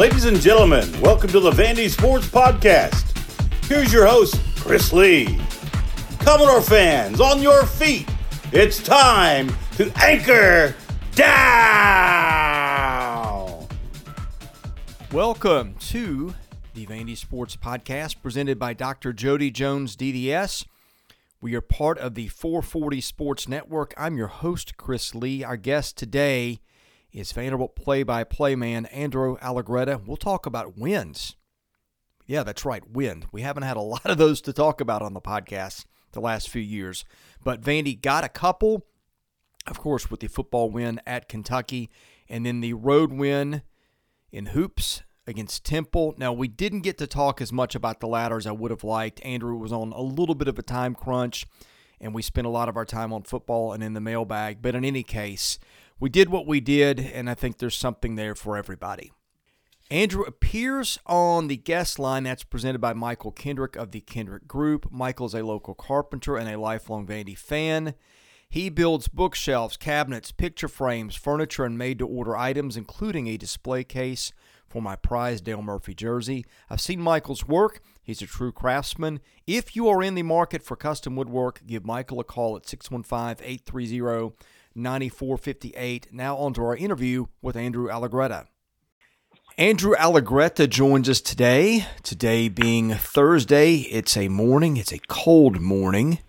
Ladies and gentlemen, welcome to the Vandy Sports Podcast. Here's your host, Chris Lee. Commodore fans, on your feet. It's time to anchor down. Welcome to the Vandy Sports Podcast presented by Dr. Jody Jones DDS. We are part of the 440 Sports Network. I'm your host, Chris Lee. Our guest today is Vanderbilt play by play man Andrew Allegretta. We'll talk about wins. Yeah, that's right, win. We haven't had a lot of those to talk about on the podcast the last few years, but Vandy got a couple, of course, with the football win at Kentucky and then the road win in hoops against Temple. Now, we didn't get to talk as much about the latter as I would have liked. Andrew was on a little bit of a time crunch, and we spent a lot of our time on football and in the mailbag. But in any case, we did what we did, and I think there's something there for everybody. Andrew appears on the guest line that's presented by Michael Kendrick of the Kendrick Group. Michael is a local carpenter and a lifelong Vandy fan. He builds bookshelves, cabinets, picture frames, furniture, and made to order items, including a display case for my prized Dale Murphy jersey. I've seen Michael's work. He's a true craftsman. If you are in the market for custom woodwork, give Michael a call at 615 830 9458. Now, on to our interview with Andrew Allegretta. Andrew Allegretta joins us today. Today being Thursday, it's a morning, it's a cold morning.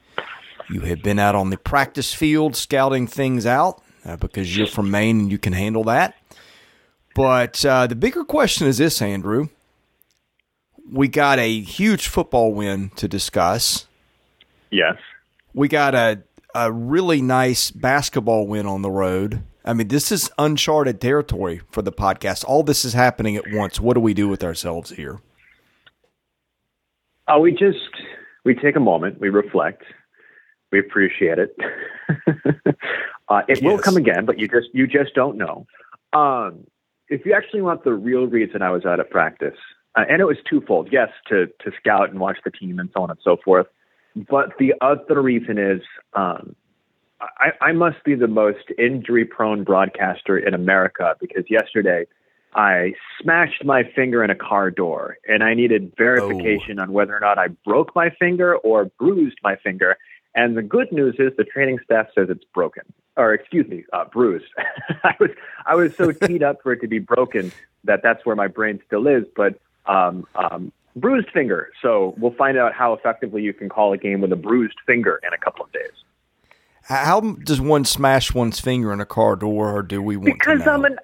You have been out on the practice field scouting things out uh, because you're from Maine and you can handle that. But uh, the bigger question is this, Andrew. We got a huge football win to discuss. Yes. We got a a really nice basketball win on the road. I mean, this is uncharted territory for the podcast. All this is happening at once. What do we do with ourselves here? Uh, we just we take a moment, we reflect, we appreciate it. uh, it yes. will come again, but you just you just don't know. Um, if you actually want the real reason I was out of practice, uh, and it was twofold. Yes, to to scout and watch the team and so on and so forth. But the other reason is um, I, I must be the most injury prone broadcaster in America because yesterday I smashed my finger in a car door and I needed verification oh. on whether or not I broke my finger or bruised my finger. And the good news is the training staff says it's broken, or excuse me, uh, bruised. I was I was so teed up for it to be broken that that's where my brain still is. But um, um, bruised finger. So we'll find out how effectively you can call a game with a bruised finger in a couple of days. How does one smash one's finger in a car door, or do we want because I'm an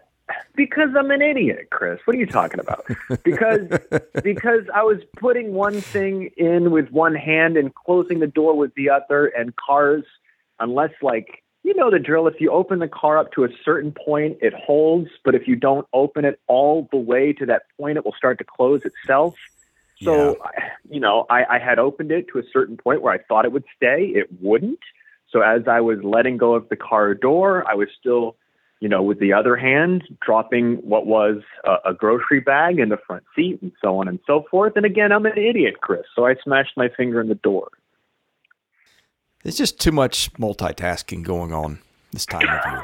because I'm an idiot, Chris. What are you talking about? Because because I was putting one thing in with one hand and closing the door with the other, and cars, unless like you know the drill. If you open the car up to a certain point, it holds, but if you don't open it all the way to that point, it will start to close itself. So, yeah. you know, I, I had opened it to a certain point where I thought it would stay. It wouldn't. So as I was letting go of the car door, I was still, you know, with the other hand, dropping what was a, a grocery bag in the front seat and so on and so forth. And again, I'm an idiot, Chris. So I smashed my finger in the door. There's just too much multitasking going on this time of year.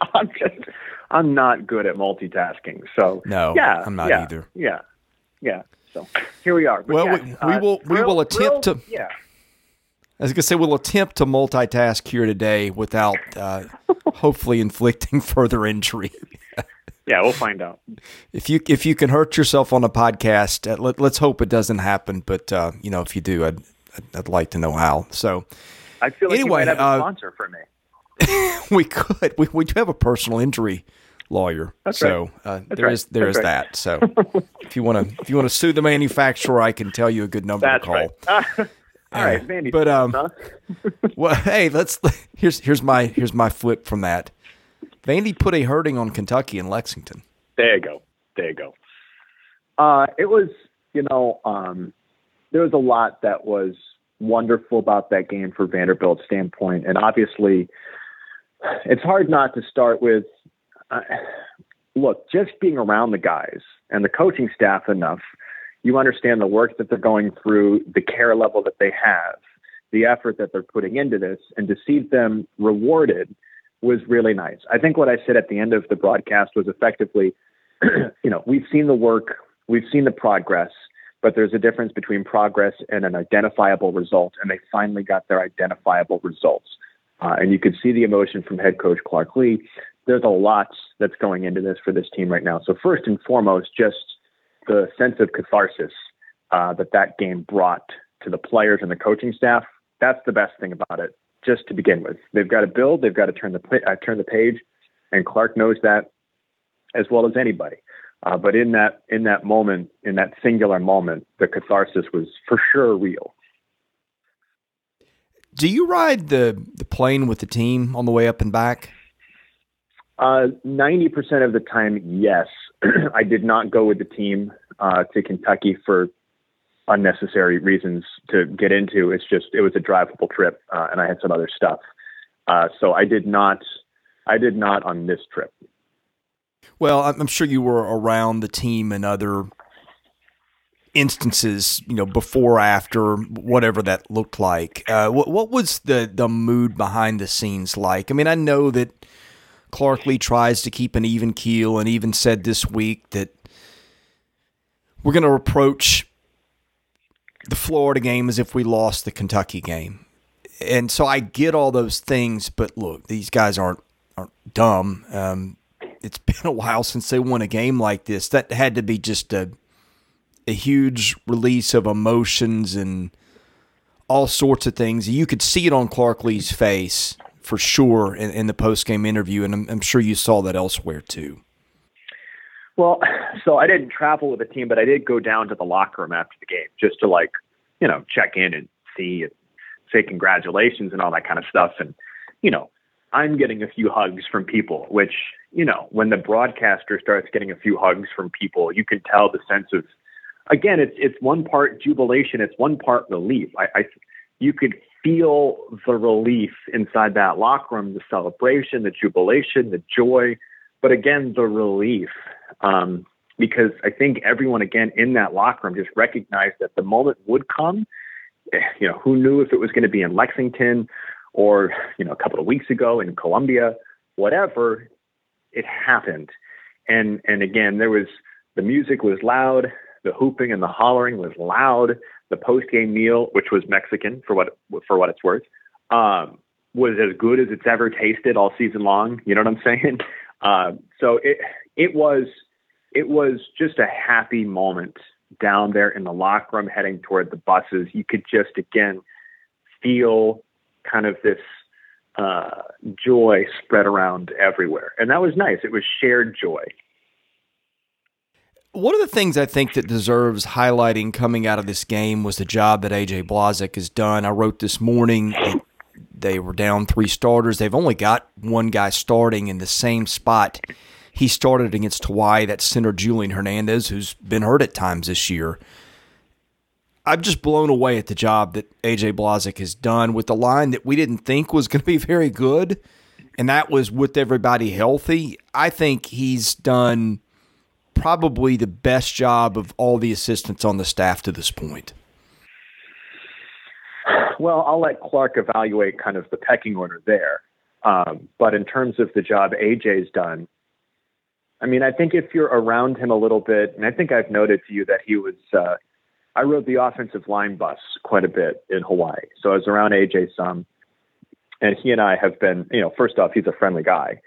I'm just, I'm not good at multitasking. So no, yeah, I'm not yeah, either. Yeah, yeah. So here we are. But well, yeah, we, we uh, will we will attempt to. Yeah. As I was gonna say we'll attempt to multitask here today without uh, hopefully inflicting further injury. yeah, we'll find out. If you if you can hurt yourself on a podcast, uh, let, us hope it doesn't happen. But uh, you know, if you do, I'd I'd like to know how. So I feel like anyway, you might have a uh, sponsor for me. we could. We we do have a personal injury lawyer. That's so uh, there right. is there is that. So if you want to if you want to sue the manufacturer, I can tell you a good number That's to call. Right. Uh, all right, Vandy. But um, huh? well, hey, let's here's here's my here's my flip from that. Vandy put a hurting on Kentucky and Lexington. There you go. There you go. Uh, it was, you know, um, there was a lot that was wonderful about that game for Vanderbilt's standpoint, and obviously, it's hard not to start with uh, look, just being around the guys and the coaching staff enough, you understand the work that they're going through, the care level that they have, the effort that they're putting into this, and to see them rewarded was really nice. I think what I said at the end of the broadcast was effectively you know, we've seen the work, we've seen the progress, but there's a difference between progress and an identifiable result, and they finally got their identifiable results. Uh, and you could see the emotion from head coach Clark Lea. There's a lot that's going into this for this team right now. So first and foremost, just the sense of catharsis uh, that that game brought to the players and the coaching staff. That's the best thing about it. Just to begin with, they've got to build. They've got to turn the uh, turn the page, and Clark knows that as well as anybody. Uh, but in that in that moment, in that singular moment, the catharsis was for sure real. Do you ride the the plane with the team on the way up and back? Uh, ninety uh, percent of the time, yes. I did not go with the team uh, to Kentucky for unnecessary reasons to get into. It's just it was a drivable trip, uh, and I had some other stuff. Uh, so I did not. I did not on this trip. Well, I'm sure you were around the team and other instances, you know, before, after, whatever that looked like. Uh, what, what was the the mood behind the scenes like? I mean, I know that Clark Lea tries to keep an even keel, and even said this week that we're going to approach the Florida game as if we lost the Kentucky game. And so I get all those things, but look, these guys aren't aren't dumb. Um, it's been a while since they won a game like this. That had to be just a a huge release of emotions and all sorts of things. You could see it on Clark Lea's face for sure in, in the post game interview, and I'm, I'm, sure you saw that elsewhere too. Well, so I didn't travel with the team, but I did go down to the locker room after the game just to like, you know, check in and see and say congratulations and all that kind of stuff. And, you know, I'm getting a few hugs from people, which, you know, when the broadcaster starts getting a few hugs from people, you can tell the sense of, again, it's, it's one part jubilation, it's one part relief. I, I you could feel the relief inside that locker room, the celebration, the jubilation, the joy, but again, the relief. Um, because I think everyone again in that locker room just recognized that the moment would come. You know, who knew if it was going to be in Lexington or you know a couple of weeks ago in Columbia, whatever, it happened. And and again, there was the music was loud, the hooping and the hollering was loud. The post game meal, which was Mexican for what for what it's worth, um, was as good as it's ever tasted all season long. You know what I'm saying? Uh, so it it was it was just a happy moment down there in the locker room heading toward the buses. You could just again feel kind of this uh, joy spread around everywhere. And that was nice. It was shared joy. One of the things I think that deserves highlighting coming out of this game was the job that AJ Blazek has done. I wrote this morning they were down three starters. They've only got one guy starting in the same spot he started against Hawaii. That center Julian Hernandez, who's been hurt at times this year. I'm just blown away at the job that AJ Blazek has done with the line that we didn't think was going to be very good, and that was with everybody healthy. I think he's done probably the best job of all the assistants on the staff to this point. Well, I'll let Clark evaluate kind of the pecking order there. Um, but in terms of the job AJ's done, I mean, I think if you're around him a little bit, and I think I've noted to you that he was uh, I rode the offensive line bus quite a bit in Hawaii. So I was around AJ some. And he and I have been, you know, first off, he's a friendly guy.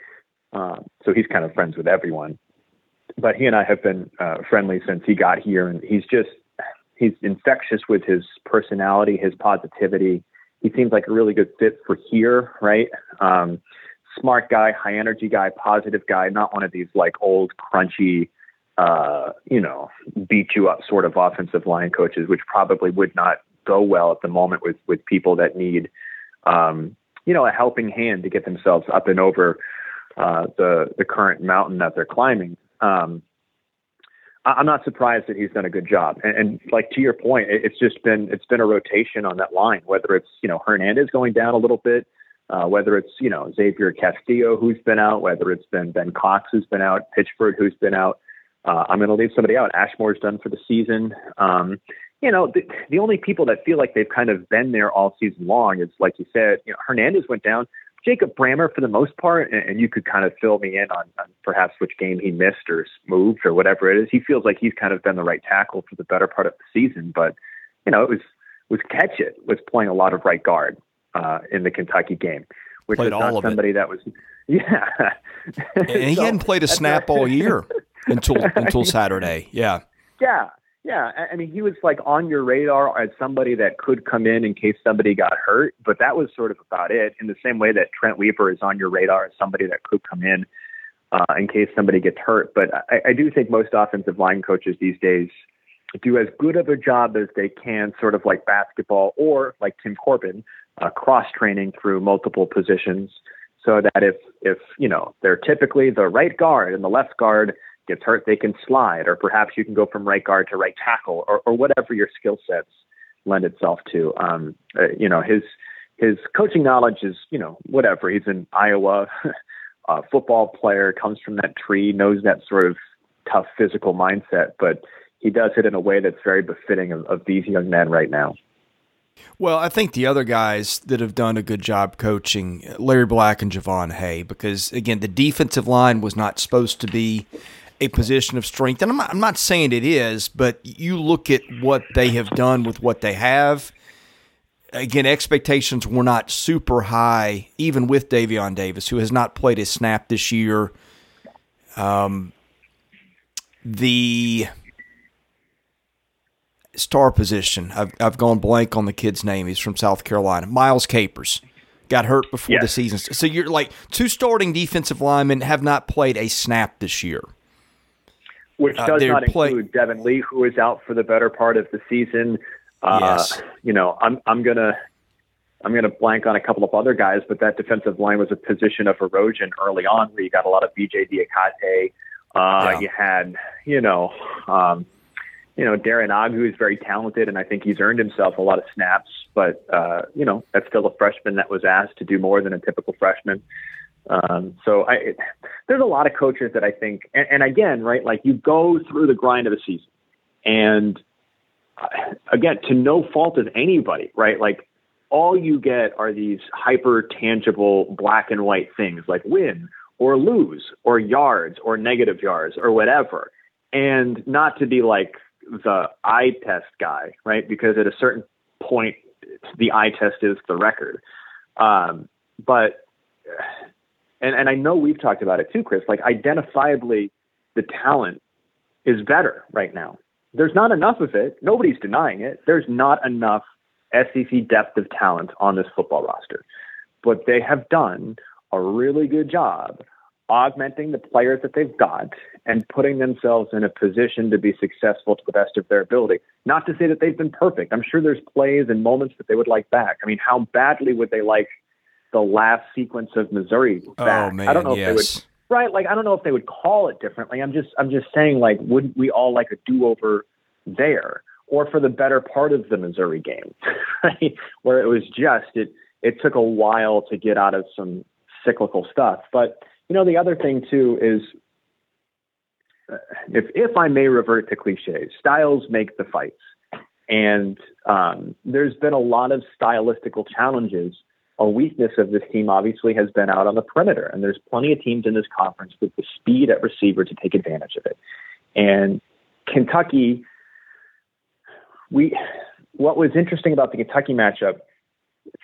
Um, so he's kind of friends with everyone. But he and I have been uh, friendly since he got here. And he's just, he's infectious with his personality, his positivity. He seems like a really good fit for here, right? Um, smart guy, high energy guy, positive guy, not one of these like old, crunchy, uh, you know, beat you up sort of offensive line coaches, which probably would not go well at the moment with with people that need, um, you know, a helping hand to get themselves up and over uh, the the current mountain that they're climbing. Um, I'm not surprised that he's done a good job. And, and like to your point, it, it's just been it's been a rotation on that line. Whether it's you know Hernandez going down a little bit, uh, whether it's you know Xavier Castillo who's been out, whether it's been Ben Cox who's been out, Pitchford who's been out. Uh, I'm going to leave somebody out. Ashmore's done for the season. Um, you know, the, the only people that feel like they've kind of been there all season long is, like you said, you know, Hernandez went down. Jacob Brammer for the most part, and, and you could kind of fill me in on, on perhaps which game he missed or moved or whatever it is. He feels like he's kind of been the right tackle for the better part of the season, but you know, it was was Ketschek was playing a lot of right guard uh, in the Kentucky game, which Played is not somebody it. that was yeah. and he so, hadn't played a snap all year until until Saturday. Yeah. Yeah. Yeah, I mean, he was like on your radar as somebody that could come in in case somebody got hurt, but that was sort of about it. In the same way that Trent Weaver is on your radar as somebody that could come in uh, in case somebody gets hurt. But I, I do think most offensive line coaches these days do as good of a job as they can, sort of like basketball or like Tim Corbin, uh, cross training through multiple positions, so that if if you know they're typically the right guard and the left guard gets hurt, they can slide, or perhaps you can go from right guard to right tackle, or, or whatever your skill sets lend itself to. Um, uh, you know, his his coaching knowledge is, you know, whatever. He's an Iowa uh, football player, comes from that tree, knows that sort of tough physical mindset, but he does it in a way that's very befitting of, of these young men right now. Well, I think the other guys that have done a good job coaching, Larry Black and Jovan Haye, because again, the defensive line was not supposed to be a position of strength. And I'm not, I'm not saying it is, but you look at what they have done with what they have. Again, expectations were not super high, even with Davion Davis, who has not played a snap this year. Um, the star position, I've, I've gone blank on the kid's name. He's from South Carolina. Miles Capers got hurt before yes. the season. So you're like two starting defensive linemen have not played a snap this year which uh, does uh, not play- include Devin Lee, who is out for the better part of the season. Uh, yes. You know, I'm I'm gonna I'm gonna blank on a couple of other guys, but that defensive line was a position of erosion early on, where you got a lot of BJ Diacate. Uh, yeah. You had, you know, um, you know, Darren Agu who is very talented, and I think he's earned himself a lot of snaps. But uh, you know, that's still a freshman that was asked to do more than a typical freshman. Um, so I, there's a lot of coaches that I think, and, and again, right, like you go through the grind of a season, and uh, again, to no fault of anybody, right? Like all you get are these hyper tangible black and white things, like win or lose or yards or negative yards or whatever, and not to be like the eye test guy, right? Because at a certain point, the eye test is the record. Um, but and and I know we've talked about it too, Chris. Like identifiably, the talent is better right now. There's not enough of it. Nobody's denying it. There's not enough SEC depth of talent on this football roster, but they have done a really good job augmenting the players that they've got and putting themselves in a position to be successful to the best of their ability. Not to say that they've been perfect. I'm sure there's plays and moments that they would like back. I mean, how badly would they like the last sequence of Missouri oh, back. Oh man, I don't know yes. if they would right, like I don't know if they would call it differently. I'm just I'm just saying like wouldn't we all like a do over there? Or for the better part of the Missouri game, right? Where it was just it it took a while to get out of some cyclical stuff. But you know, the other thing too is uh, if if I may revert to cliches, styles make the fights. And um, there's been a lot of stylistical challenges a weakness of this team obviously has been out on the perimeter, and there's plenty of teams in this conference with the speed at receiver to take advantage of it. And Kentucky, we what was interesting about the Kentucky matchup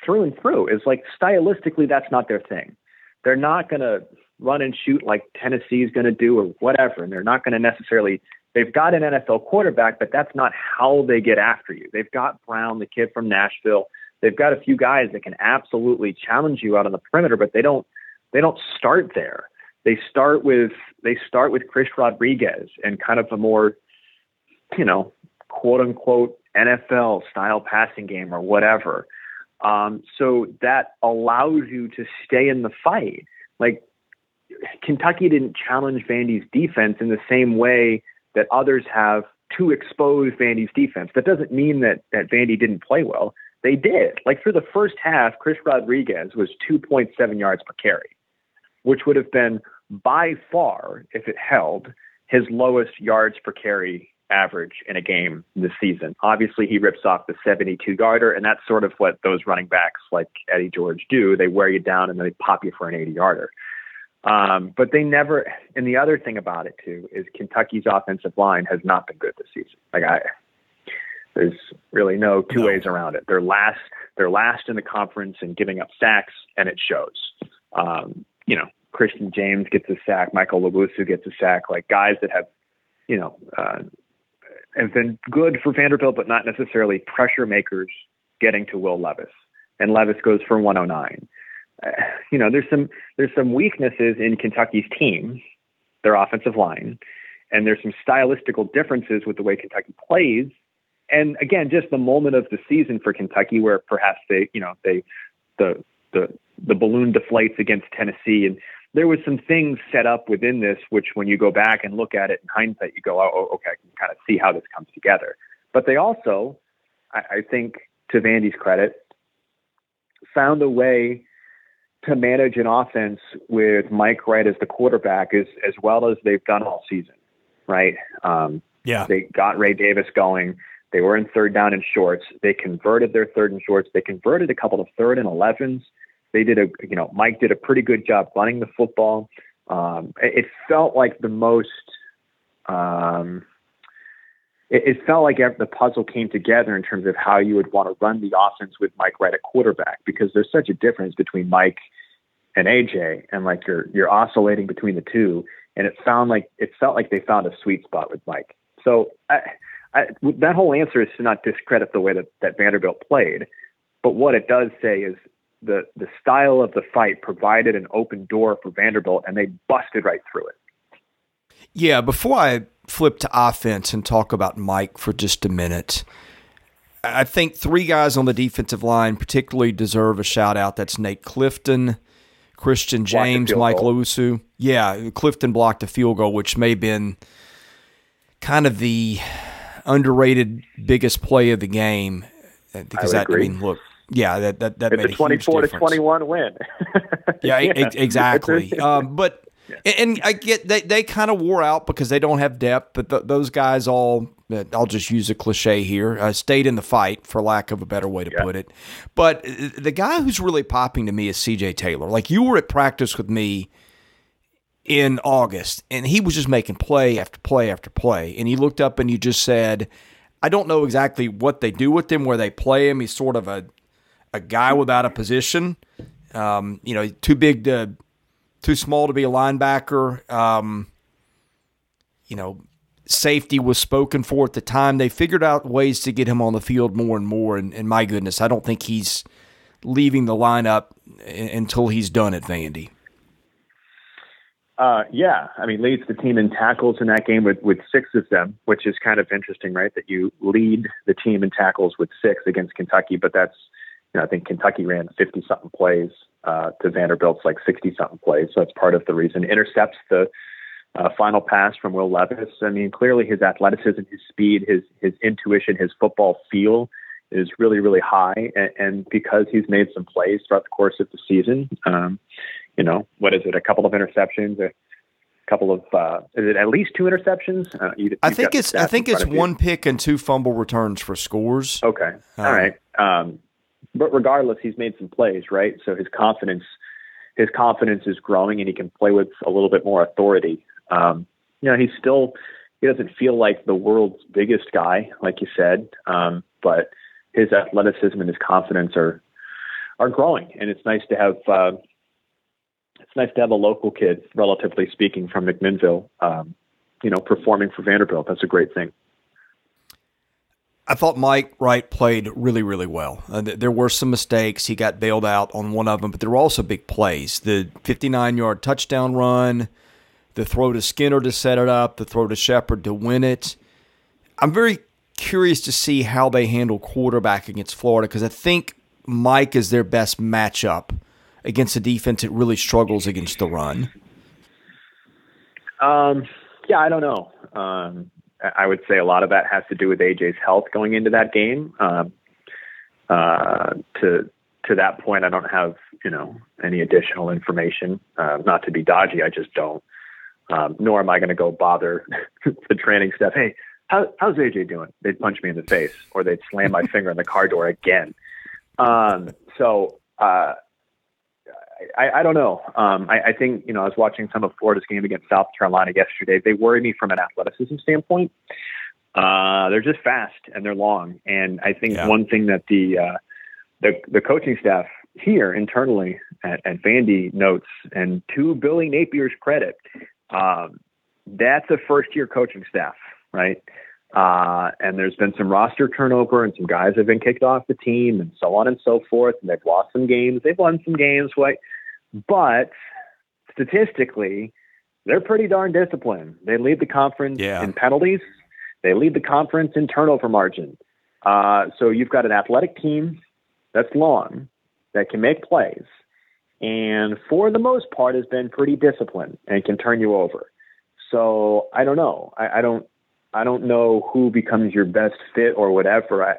through and through is like stylistically that's not their thing. They're not going to run and shoot like Tennessee is going to do or whatever, and they're not going to necessarily. They've got an NFL quarterback, but that's not how they get after you. They've got Brown, the kid from Nashville they've got a few guys that can absolutely challenge you out on the perimeter, but they don't they don't start there. They start with they start with Chris Rodriguez and kind of a more, you know, quote unquote NFL style passing game or whatever. Um, so that allows you to stay in the fight. Like Kentucky didn't challenge Vandy's defense in the same way that others have to expose Vandy's defense. That doesn't mean that that Vandy didn't play well. They did. Like through the first half, Chris Rodriguez was 2.7 yards per carry, which would have been by far, if it held, his lowest yards per carry average in a game this season. Obviously, he rips off the 72 yarder, and that's sort of what those running backs like Eddie George do. They wear you down and then they pop you for an 80 yarder. Um, but they never, and the other thing about it too is Kentucky's offensive line has not been good this season. Like I, there's really no two no. ways around it. They're last, they're last in the conference in giving up sacks, and it shows. Um, you know, Christian James gets a sack, Michael Owusu gets a sack, like guys that have, you know, uh, have been good for Vanderbilt, but not necessarily pressure makers getting to Will Levis. And Levis goes for 109. Uh, you know, there's some there's some weaknesses in Kentucky's team, their offensive line, and there's some stylistical differences with the way Kentucky plays. And again, just the moment of the season for Kentucky where perhaps they, you know, they the the the balloon deflates against Tennessee and there was some things set up within this, which when you go back and look at it in hindsight, you go, oh, okay, I can kind of see how this comes together. But they also, I, I think, to Vandy's credit, found a way to manage an offense with Mike Wright as the quarterback as as well as they've done all season, right? Um, yeah, they got Ray Davis going. They were in third down and shorts. They converted their third and shorts. They converted a couple of third and elevens. They did a, you know, Mike did a pretty good job running the football. Um, it, felt like the most, um, it, it, felt like the puzzle came together in terms of how you would want to run the offense with Mike Wright at quarterback because there's such a difference between Mike and AJ, and like you're you're oscillating between the two, and it found like it felt like they found a sweet spot with Mike. So I, I, that whole answer is to not discredit the way that, that Vanderbilt played, but what it does say is the the style of the fight provided an open door for Vanderbilt, and they busted right through it. Yeah, before I flip to offense and talk about Mike for just a minute, I think three guys on the defensive line particularly deserve a shout out. That's Nate Clifton, Christian James, Mike Owusu. Yeah, Clifton blocked a field goal, which may have been kind of the underrated biggest play of the game because I that agree. I mean, look, yeah, that that that it's made a twenty-four to twenty-one win. yeah, yeah. Exactly. um, but yeah. and I get they they kind of wore out because they don't have depth. But th- those guys all, uh, I'll just use a cliche here, uh, stayed in the fight for lack of a better way to yeah. put it. But uh, the guy who's really popping to me is C.J. Taylor. Like you were at practice with me in August, and he was just making play after play after play, and he looked up and you just said. I don't know exactly what they do with him, where they play him. He's sort of a a guy without a position. Um, you know, too big to, too small to be a linebacker. Um, you know, safety was spoken for at the time. They figured out ways to get him on the field more and more. And, and my goodness, I don't think he's leaving the lineup until he's done at Vandy. Uh, yeah, I mean, leads the team in tackles in that game with, with six of them, which is kind of interesting, right? That you lead the team in tackles with six against Kentucky, but that's you know, I think Kentucky ran 50 something plays uh, to Vanderbilt's like 60 something plays. So that's part of the reason. Intercepts the uh, final pass from Will Levis. I mean, clearly his athleticism, his speed, his his intuition, his football feel is really really high. And, and because he's made some plays throughout the course of the season, um, you know, what is it? A couple of interceptions. A, couple of uh, is it at least two interceptions? Uh, you, I think it's I think it's one pick and two fumble returns for scores. Okay, um, all right. Um, but regardless, he's made some plays, right? So his confidence, his confidence is growing, and he can play with a little bit more authority. Um, you know, he's still he doesn't feel like the world's biggest guy, like you said, um, but his athleticism and his confidence are are growing, and it's nice to have. Uh, it's nice to have a local kid, relatively speaking, from McMinnville, um, you know, performing for Vanderbilt. That's a great thing. I thought Mike Wright played really, really well. Uh, there were some mistakes. He got bailed out on one of them, but there were also big plays. The 59 yard touchdown run, the throw to Skinner to set it up, the throw to Shepard to win it. I'm very curious to see how they handle quarterback against Florida because I think Mike is their best matchup against a defense that really struggles against the run. Um, yeah, I don't know. Um, I would say a lot of that has to do with AJ's health going into that game. Um, uh, to to that point, I don't have you know any additional information. Uh, not to be dodgy, I just don't. Um, nor am I going to go bother the training staff. Hey, How, how's AJ doing? They'd punch me in the face or they'd slam my finger in the car door again. Um, so, uh, I, I don't know. Um, I, I think, you know, I was watching some of Florida's game against South Carolina yesterday. They worry me from an athleticism standpoint. Uh, they're just fast and they're long. And I think yeah. one thing that the, uh, the, the coaching staff here internally at, at Vandy notes, and to Billy Napier's credit, um, that's a first year coaching staff, right? Uh, and there's been some roster turnover and some guys have been kicked off the team and so on and so forth. And they've lost some games. They've won some games? But statistically, they're pretty darn disciplined. They lead the conference yeah. in penalties. They lead the conference in turnover margin. Uh, so you've got an athletic team that's long that can make plays, and for the most part has been pretty disciplined and can turn you over. So I don't know. I, I don't. I don't know who becomes your best fit or whatever. I,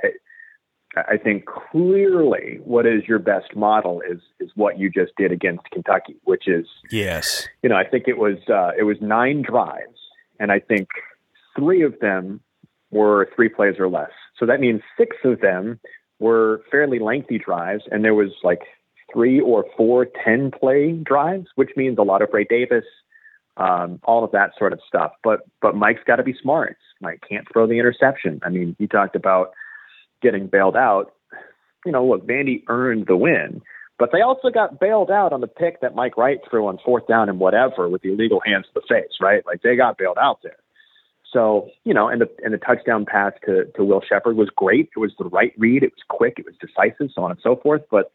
I think clearly what is your best model is is what you just did against Kentucky, which is yes. You know, I think it was uh, it was nine drives, and I think three of them were three plays or less. So that means six of them were fairly lengthy drives, and there was like three or four 10 play drives, which means a lot of Ray Davis, um, all of that sort of stuff. But but Mike's got to be smart. Mike can't throw the interception. I mean, he talked about getting bailed out. You know, look, Vandy earned the win, but they also got bailed out on the pick that Mike Wright threw on fourth down and whatever with the illegal hands to the face, right? Like they got bailed out there. So, you know, and the and the touchdown pass to, to Will Shepard was great. It was the right read, it was quick, it was decisive, so on and so forth. But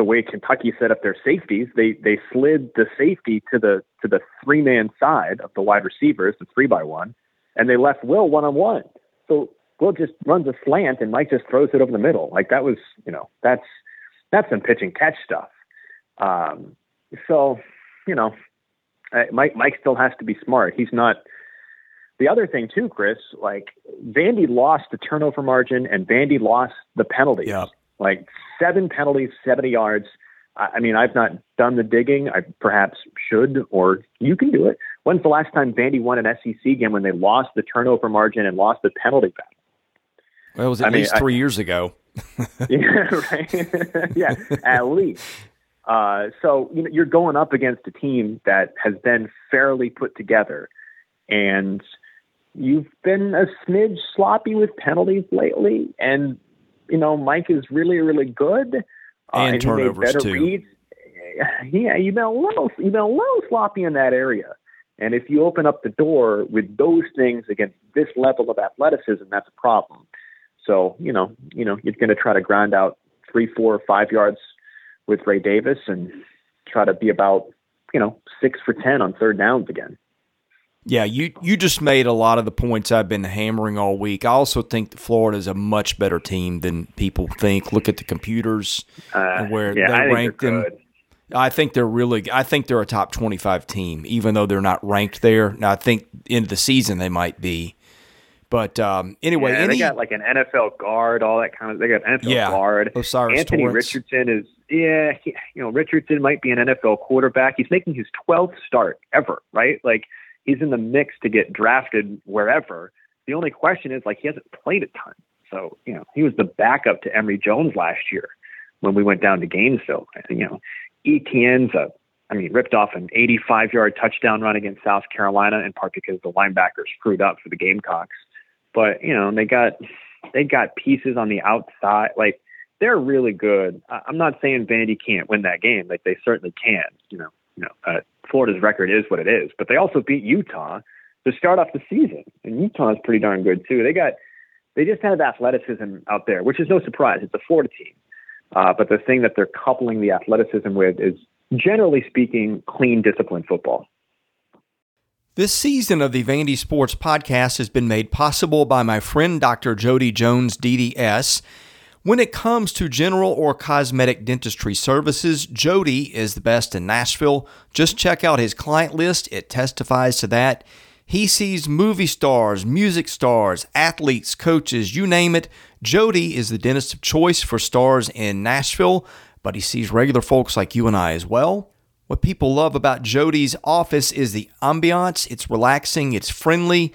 the way Kentucky set up their safeties, they they slid the safety to the to the three man side of the wide receivers, the three by one, and they left Will one on one. So Will just runs a slant and Mike just throws it over the middle. Like that was, you know, that's that's some pitch and catch stuff. Um, so, you know, Mike Mike still has to be smart. He's not the other thing too, Chris, like Vandy lost the turnover margin and Vandy lost the penalties. Yeah. Like seven penalties, 70 yards. I mean, I've not done the digging. I perhaps should, or you can do it. When's the last time Vandy won an SEC game when they lost the turnover margin and lost the penalty battle? Well, it was at I least mean, three I, years ago. yeah, right. yeah, at least. Uh, so you know, you're going up against a team that has been fairly put together, and you've been a smidge sloppy with penalties lately, and you know Mike is really really good uh, and, and turnovers too. Reads. Yeah, you've been a little you've been a little sloppy in that area, and if you open up the door with those things against this level of athleticism, that's a problem. So you know you know you're going to try to grind out three, four, five yards with Ray Davis and try to be about you know six for ten on third downs again. Yeah, you you just made a lot of the points I've been hammering all week. I also think that Florida is a much better team than people think. Look at the computers uh, where yeah, they rank them. I think they're really. I think they're a top twenty-five team, even though they're not ranked there. Now, I think into the season they might be. But um, anyway, yeah, any, they got like an NFL guard, all that kind of. They got NFL yeah, guard. O'Cyrus Anthony Torrence. Richardson is yeah, he, you know Richardson might be an NFL quarterback. He's making his twelfth start ever, right? Like he's in the mix to get drafted wherever. The only question is like he hasn't played a ton. So, you know, he was the backup to Emory Jones last year when we went down to Gainesville. You know, Etienne's a I mean, ripped off an 85 yard touchdown run against South Carolina in part because the linebackers screwed up for the Gamecocks. But, you know, they got they got pieces on the outside. Like they're really good. I'm not saying Vandy can't win that game. Like they certainly can. You know, you know, uh, Florida's record is what it is, but they also beat Utah to start off the season, and Utah is pretty darn good too. They got they just have athleticism out there, which is no surprise. It's a Florida team, uh, but the thing that they're coupling the athleticism with is, generally speaking, clean, disciplined football. This season of the Vandy Sports Podcast has been made possible by my friend Dr. Jody Jones, DDS. When it comes to general or cosmetic dentistry services, Jody is the best in Nashville. Just check out his client list, it testifies to that. He sees movie stars, music stars, athletes, coaches, you name it. Jody is the dentist of choice for stars in Nashville, but he sees regular folks like you and I as well. What people love about Jody's office is the ambiance. It's relaxing, it's friendly.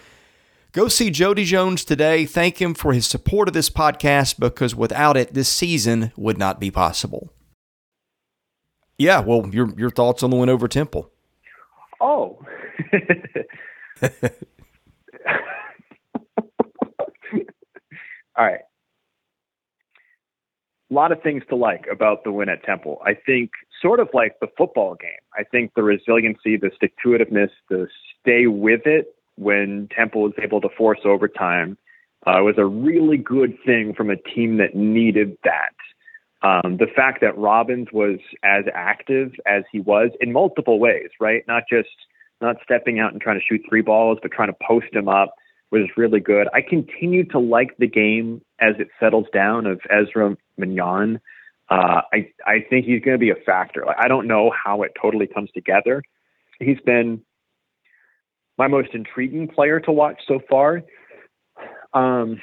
Go see Jody Jones today. Thank him for his support of this podcast because without it, this season would not be possible. Yeah, well, your your thoughts on the win over Temple? Oh. All right. A lot of things to like about the win at Temple. I think, sort of like the football game, I think the resiliency, the stick to itiveness, the stay with it when Temple was able to force overtime uh, was a really good thing from a team that needed that. Um, the fact that Robbins was as active as he was in multiple ways, right? Not just not stepping out and trying to shoot three balls, but trying to post him up was really good. I continue to like the game as it settles down of Ezra Manjon. Uh, I I think he's going to be a factor. Like, I don't know how it totally comes together. He's been my most intriguing player to watch so far. Um,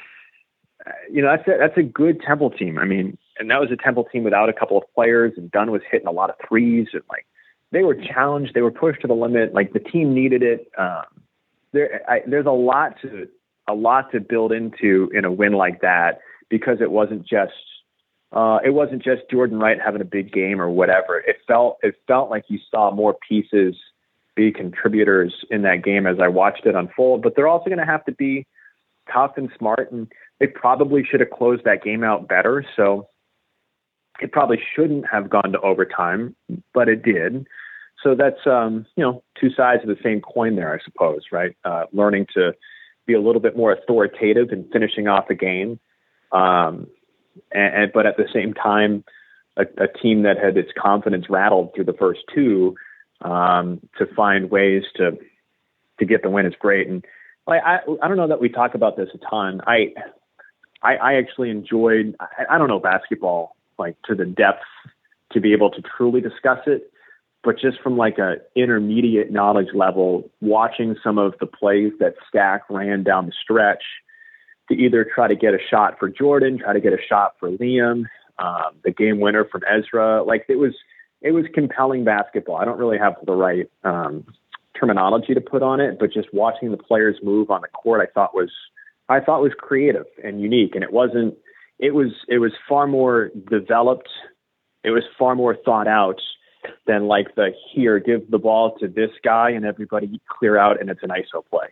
you know, that's a, that's a good Temple team. I mean, and that was a Temple team without a couple of players, and Dunn was hitting a lot of threes, and like they were challenged, they were pushed to the limit. Like the team needed it. Um, there, I, there's a lot to a lot to build into in a win like that because it wasn't just uh, it wasn't just Jordan Wright having a big game or whatever. It felt it felt like you saw more pieces be contributors in that game as I watched it unfold. But they're also going to have to be tough and smart, and they probably should have closed that game out better. So it probably shouldn't have gone to overtime, but it did. So that's um, you know two sides of the same coin there, I suppose, right? Uh, learning to be a little bit more authoritative and finishing off a game, um, and, and but at the same time, a, a team that had its confidence rattled through the first two um, to find ways to to get the win is great. And like, I I don't know that we talk about this a ton. I I, I actually enjoyed I, I don't know basketball like to the depth to be able to truly discuss it, but just from like a intermediate knowledge level, watching some of the plays that Stack ran down the stretch to either try to get a shot for Jordan, try to get a shot for Liam, um, the game winner from Ezra. Like it was it was compelling basketball. I don't really have the right um, terminology to put on it, but just watching the players move on the court, I thought was I thought was creative and unique, and it wasn't. It was it was far more developed. It was far more thought out than like the here give the ball to this guy and everybody clear out and it's an ISO play.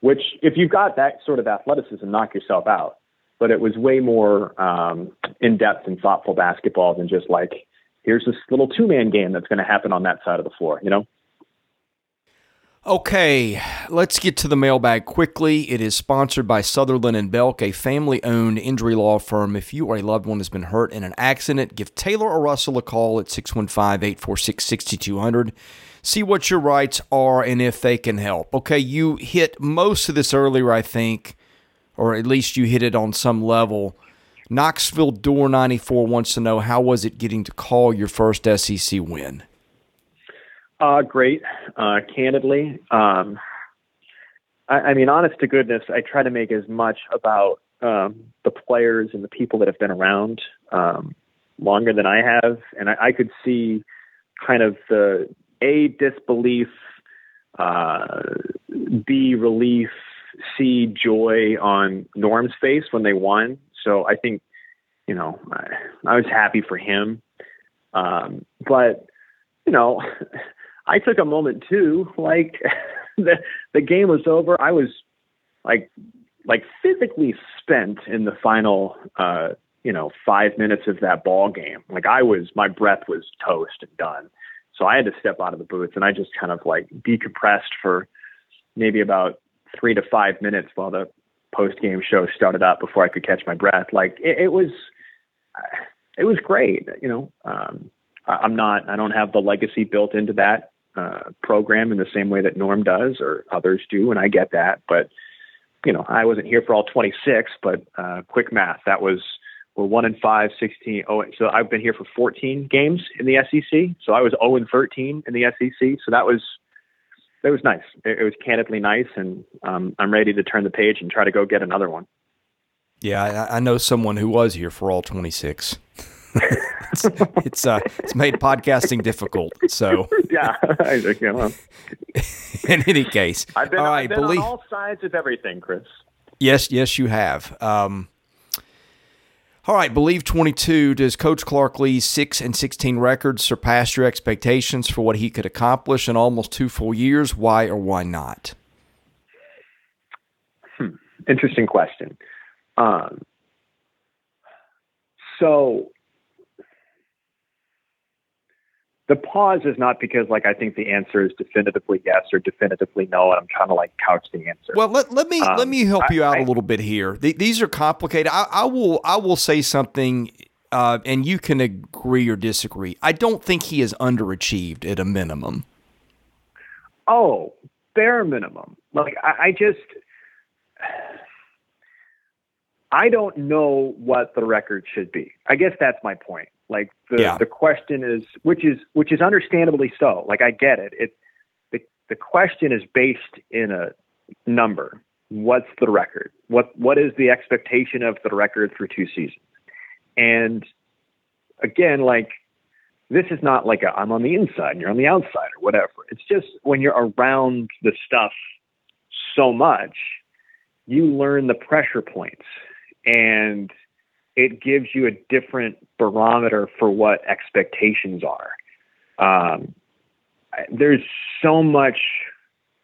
Which if you've got that sort of athleticism, knock yourself out. But it was way more um, in depth and thoughtful basketball than just like here's this little two man game that's going to happen on that side of the floor, you know? Okay, let's get to the mailbag quickly. It is sponsored by Sutherland and Belk, a family-owned injury law firm. If you or a loved one has been hurt in an accident, give Taylor or Russell a call at 615-846-6200. See what your rights are and if they can help. Okay, you hit most of this earlier, I think, or at least you hit it on some level. Knoxville Door 94 wants to know how was it getting to call your first SEC win? Uh, great. Uh, candidly, um, I, I, mean, honest to goodness, I try to make as much about um, the players and the people that have been around um, longer than I have, and I, I, could see kind of the a disbelief, uh, b relief, c joy on Norm's face when they won. So I think, you know, I, I was happy for him. Um, but, you know, I took a moment too. Like the the game was over. I was like like physically spent in the final uh, you know, five minutes of that ball game. Like I was my breath was toast and done. So I had to step out of the booth and I just kind of like decompressed for maybe about three to five minutes while the post game show started up before I could catch my breath. Like it, it was, it was great. You know, um, I'm not, I don't have the legacy built into that uh, program in the same way that Norm does or others do, and I get that. But you know, I wasn't here for all 26, but uh, quick math, that was we're one in five, 16. Oh, so I've been here for 14 games in the SEC. So I was 0 and 13 in the SEC. So that was that was nice. It, it was candidly nice, and um, I'm ready to turn the page and try to go get another one. Yeah, I, I know someone who was here for all 26. it's it's, uh, it's made podcasting difficult. So yeah, in any case, I've been, all right, I've been believe, on all sides of everything, Chris. Yes, yes, you have. Um, all right, believe 22. Does Coach Clark Lea's 6 and 16 records surpass your expectations for what he could accomplish in almost two full years? Why or why not? Hmm. Interesting question. Um, so the pause is not because like I think the answer is definitively yes or definitively no, and I'm trying to like couch the answer. Well, let, let me um, let me help you out I, a little bit here. these are complicated. I, I, will I will say something, uh, and you can agree or disagree. I don't think he is underachieved at a minimum. Oh, bare minimum. Like I, I just. I don't know what the record should be. I guess that's my point. Like the yeah. the question is, which is which is understandably so. Like I get it. It the the question is based in a number. What's the record? What what is the expectation of the record for two seasons? And again, like this is not like i am on the inside and you're on the outside or whatever. It's just when you're around the stuff so much, you learn the pressure points and it gives you a different barometer for what expectations are. Um, there's so much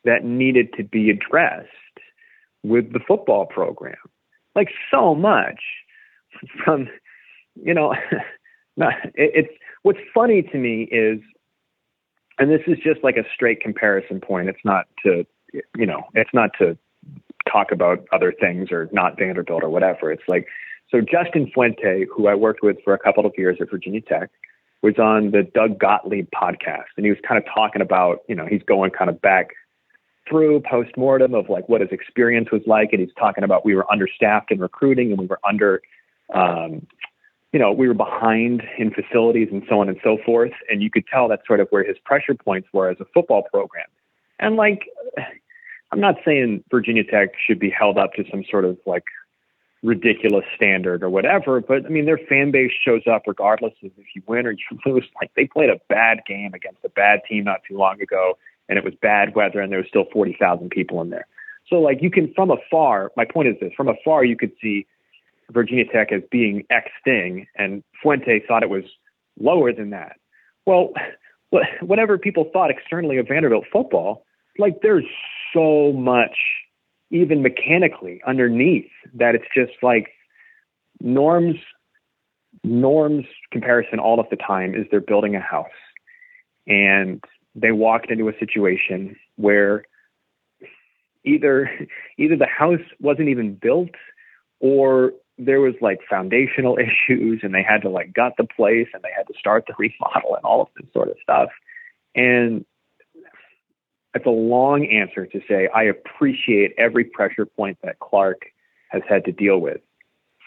that needed to be addressed with the football program, like so much from, you know, not, it, it's what's funny to me is, and this is just like a straight comparison point. It's not to, you know, it's not to talk about other things or not Vanderbilt or whatever. It's like so Justin Fuente, who I worked with for a couple of years at Virginia Tech, was on the Doug Gottlieb podcast, and he was kind of talking about, you know, he's going kind of back through post mortem of like what his experience was like, and he's talking about we were understaffed in recruiting and we were under, um, you know, we were behind in facilities and so on and so forth, and you could tell that's sort of where his pressure points were as a football program, and like. I'm not saying Virginia Tech should be held up to some sort of like ridiculous standard or whatever. But I mean, their fan base shows up regardless of if you win or you lose. Like they played a bad game against a bad team not too long ago, and it was bad weather, and there was still forty thousand people in there. So like you can from afar. My point is this: from afar, you could see Virginia Tech as being X thing, and Fuente thought it was lower than that. Well, whatever people thought externally of Vanderbilt football, like there's so much even mechanically underneath that it's just like norms norms comparison all of the time is they're building a house. And they walked into a situation where either either the house wasn't even built or there was like foundational issues and they had to like gut the place and they had to start the remodel and all of this sort of stuff. And it's a long answer to say I appreciate every pressure point that Clark has had to deal with,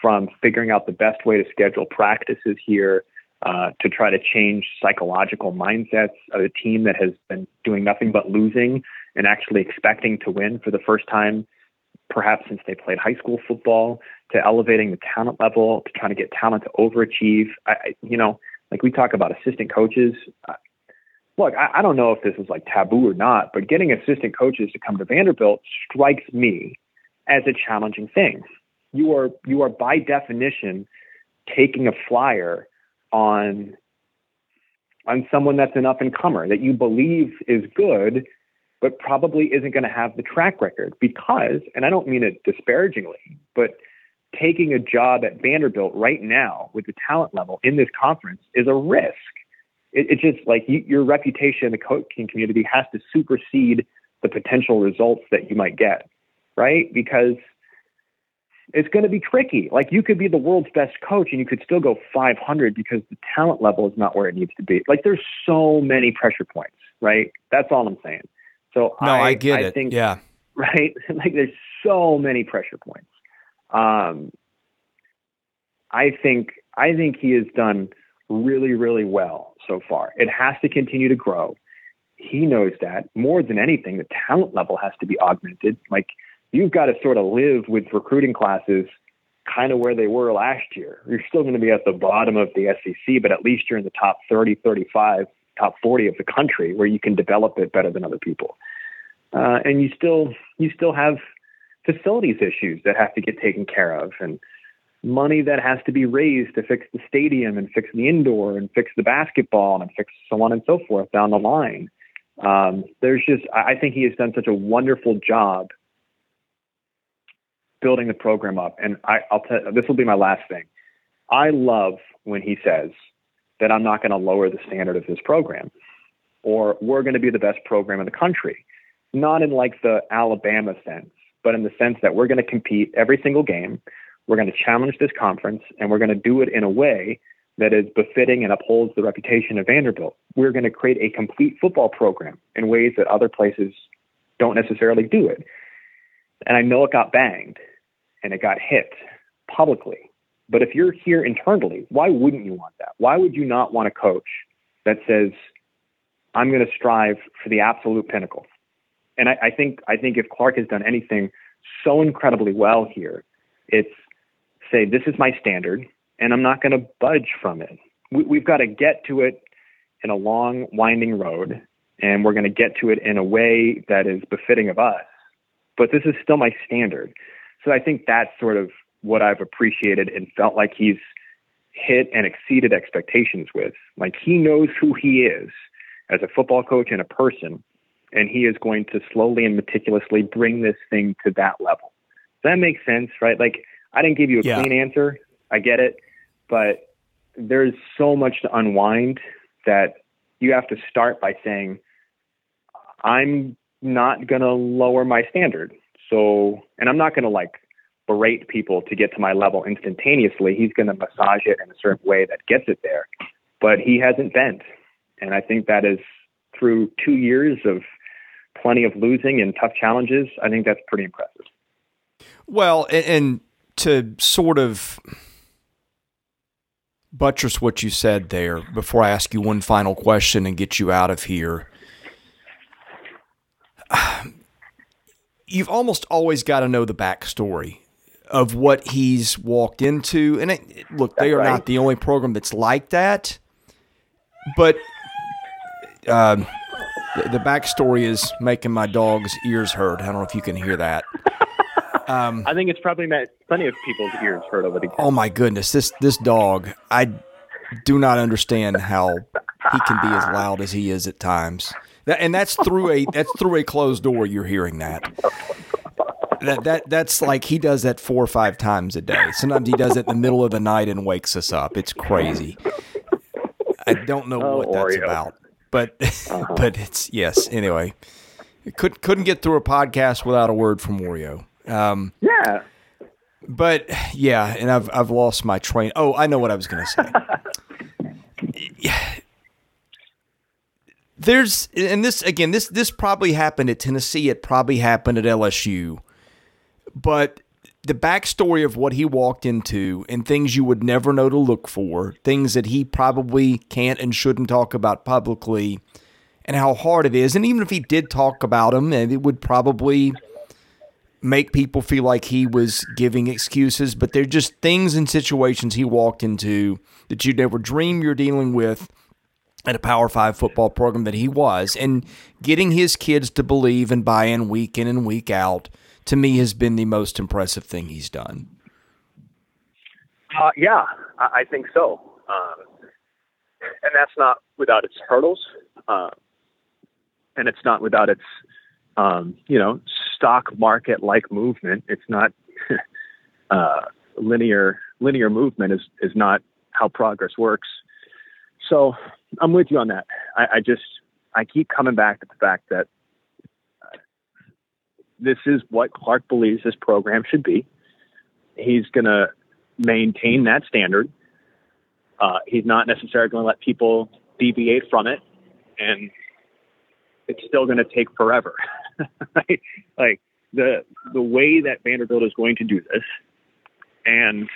from figuring out the best way to schedule practices here uh, to try to change psychological mindsets of a team that has been doing nothing but losing and actually expecting to win for the first time, perhaps since they played high school football, to elevating the talent level, to trying to get talent to overachieve. I, you know, like we talk about assistant coaches look, I, I don't know if this is like taboo or not, but getting assistant coaches to come to Vanderbilt strikes me as a challenging thing. You are you are by definition taking a flyer on on someone that's an up and comer that you believe is good, but probably isn't going to have the track record because, and I don't mean it disparagingly, but taking a job at Vanderbilt right now with the talent level in this conference is a risk it, it's just like you, your reputation in the coaching community has to supersede the potential results that you might get, right? Because it's going to be tricky. Like you could be the world's best coach and you could still go 500 because the talent level is not where it needs to be. Like there's so many pressure points, right? That's all I'm saying. So no, I, I get I it. Think, yeah. Right. like there's so many pressure points. Um, I think I think he has done really, really well so far. It has to continue to grow. He knows that more than anything, the talent level has to be augmented. Like you've got to sort of live with recruiting classes kind of where they were last year. You're still going to be at the bottom of the SEC, but at least you're in the top 30, 35, top 40 of the country where you can develop it better than other people. Uh, and you still you still have facilities issues that have to get taken care of and money that has to be raised to fix the stadium and fix the indoor and fix the basketball and fix so on and so forth down the line. Um, there's just, I think he has done such a wonderful job building the program up. And I, I'll tell this will be my last thing. I love when he says that I'm not going to lower the standard of this program or we're going to be the best program in the country. Not in like the Alabama sense, but in the sense that we're going to compete every single game we're going to challenge this conference and we're going to do it in a way that is befitting and upholds the reputation of Vanderbilt. We're going to create a complete football program in ways that other places don't necessarily do it. And I know it got banged and it got hit publicly. But if you're here internally, why wouldn't you want that? Why would you not want a coach that says, I'm going to strive for the absolute pinnacle? And I, I think I think if Clark has done anything so incredibly well here, it's say, this is my standard, and I'm not going to budge from it. We, we've got to get to it in a long, winding road, and we're going to get to it in a way that is befitting of us. But this is still my standard. So I think that's sort of what I've appreciated and felt like he's hit and exceeded expectations with. Like he knows who he is as a football coach and a person, and he is going to slowly and meticulously bring this thing to that level. Does that make sense, right? Like I didn't give you a yeah. clean answer. I get it, but there's so much to unwind that you have to start by saying, I'm not going to lower my standard. So, and I'm not going to like berate people to get to my level instantaneously. He's going to massage it in a certain way that gets it there, but he hasn't bent. And I think that is through two years of plenty of losing and tough challenges. I think that's pretty impressive. Well, and to sort of buttress what you said there before I ask you one final question and get you out of here. You've almost always got to know the backstory of what he's walked into. And it, look, they are right. not the only program that's like that, but um, the, the backstory is making my dog's ears hurt. I don't know if you can hear that. Um, I think it's probably met plenty of people's ears hurt over the. Oh my goodness, this this dog! I do not understand how he can be as loud as he is at times. That, and that's through a that's through a closed door. You're hearing that. That that that's like he does that four or five times a day. Sometimes he does it in the middle of the night and wakes us up. It's crazy. I don't know oh, what that's Oreo. about, but uh-huh. but it's yes. Anyway, could couldn't get through a podcast without a word from Wario. Um, yeah. But yeah, and I've I've lost my train. Oh, I know what I was going to say. There's and this again this this probably happened at Tennessee. It probably happened at LSU, but the backstory of what he walked into and things you would never know to look for, things that he probably can't and shouldn't talk about publicly, and how hard it is. And even if he did talk about them, and it would probably make people feel like he was giving excuses, but they're just things and situations he walked into that you'd never dream you're dealing with at a Power Five football program that he was. And getting his kids to believe and buy in week in and week out, to me, has been the most impressive thing he's done. Uh, yeah, I think so. Um, and that's not without its hurdles. Uh, and it's not without its um, you know, stock market like movement. It's not uh, linear. Linear movement is is not how progress works. So I'm with you on that. I, I just I keep coming back to the fact that uh, this is what Clark believes this program should be. He's going to maintain that standard. Uh, he's not necessarily going to let people deviate from it, and it's still going to take forever. Like the the way that Vanderbilt is going to do this, and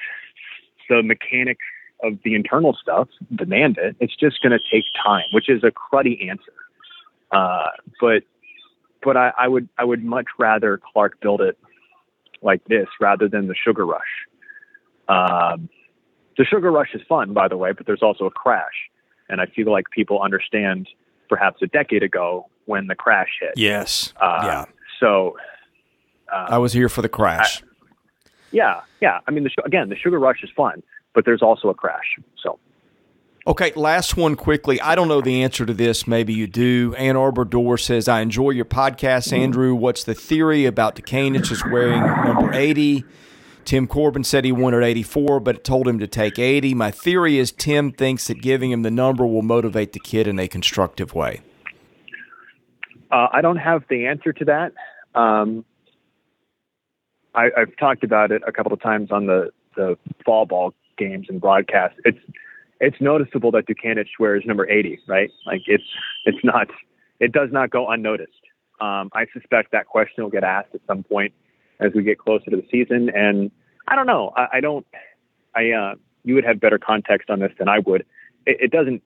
the mechanics of the internal stuff demand it. It's just going to take time, which is a cruddy answer. Uh, but but I, I would I would much rather Clark build it like this rather than the sugar rush. Um, the sugar rush is fun, by the way, but there's also a crash, and I feel like people understand perhaps a decade ago when the crash hit. Yes. Uh, yeah. So uh, I was here for the crash. I, yeah, yeah. I mean, the, again, the sugar rush is fun, but there's also a crash. So. Okay, last one quickly. I don't know the answer to this. Maybe you do. Ann Arbor Door says, I enjoy your podcast, Andrew. What's the theory about Dutkanych is wearing number 80? Tim Corbin said he wanted 84, but told him to take 80. My theory is Tim thinks that giving him the number will motivate the kid in a constructive way. Uh, I don't have the answer to that. Um, I, have talked about it a couple of times on the, the fall ball games and broadcasts. It's it's noticeable that Dutkanych wears number 80, right? Like it's it's not it does not go unnoticed. Um, I suspect that question will get asked at some point as we get closer to the season, and I don't know. I, I don't. I uh, you would have better context on this than I would. It, it doesn't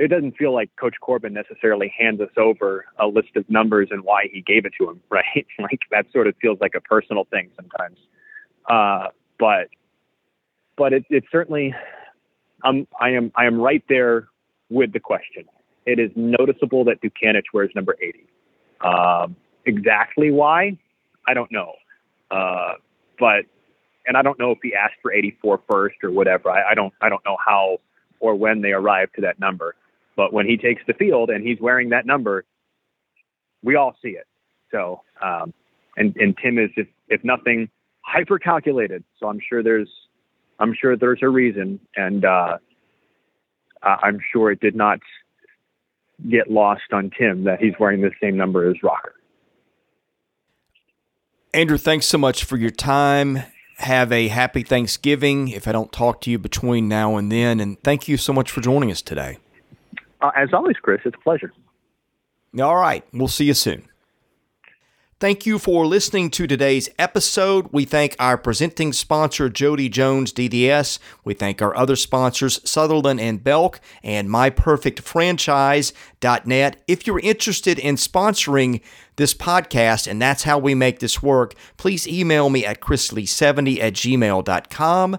it doesn't feel like Coach Corbin necessarily hands us over a list of numbers and why he gave it to him, right? like that sort of feels like a personal thing sometimes. Uh, but but it, it certainly, um, I am I am right there with the question. It is noticeable that Dutkanych wears number 80. Um, exactly why, I don't know. Uh, but and I don't know if he asked for 84 first or whatever. I, I don't I don't know how or when they arrived to that number. But when he takes the field and he's wearing that number, we all see it. So, um, and, and Tim is, if, if nothing, hyper calculated. So I'm sure there's, I'm sure there's a reason. And, uh, I'm sure it did not get lost on Tim that he's wearing the same number as Rocker. Andrew, thanks so much for your time. Have a happy Thanksgiving if I don't talk to you between now and then. And thank you so much for joining us today. Uh, as always, Chris, it's a pleasure. All right. We'll see you soon. Thank you for listening to today's episode. We thank our presenting sponsor, Jody Jones DDS. We thank our other sponsors, Sutherland and Belk and MyPerfectFranchise.net. If you're interested in sponsoring this podcast, and that's how we make this work, please email me at chrislee70 at gmail.com.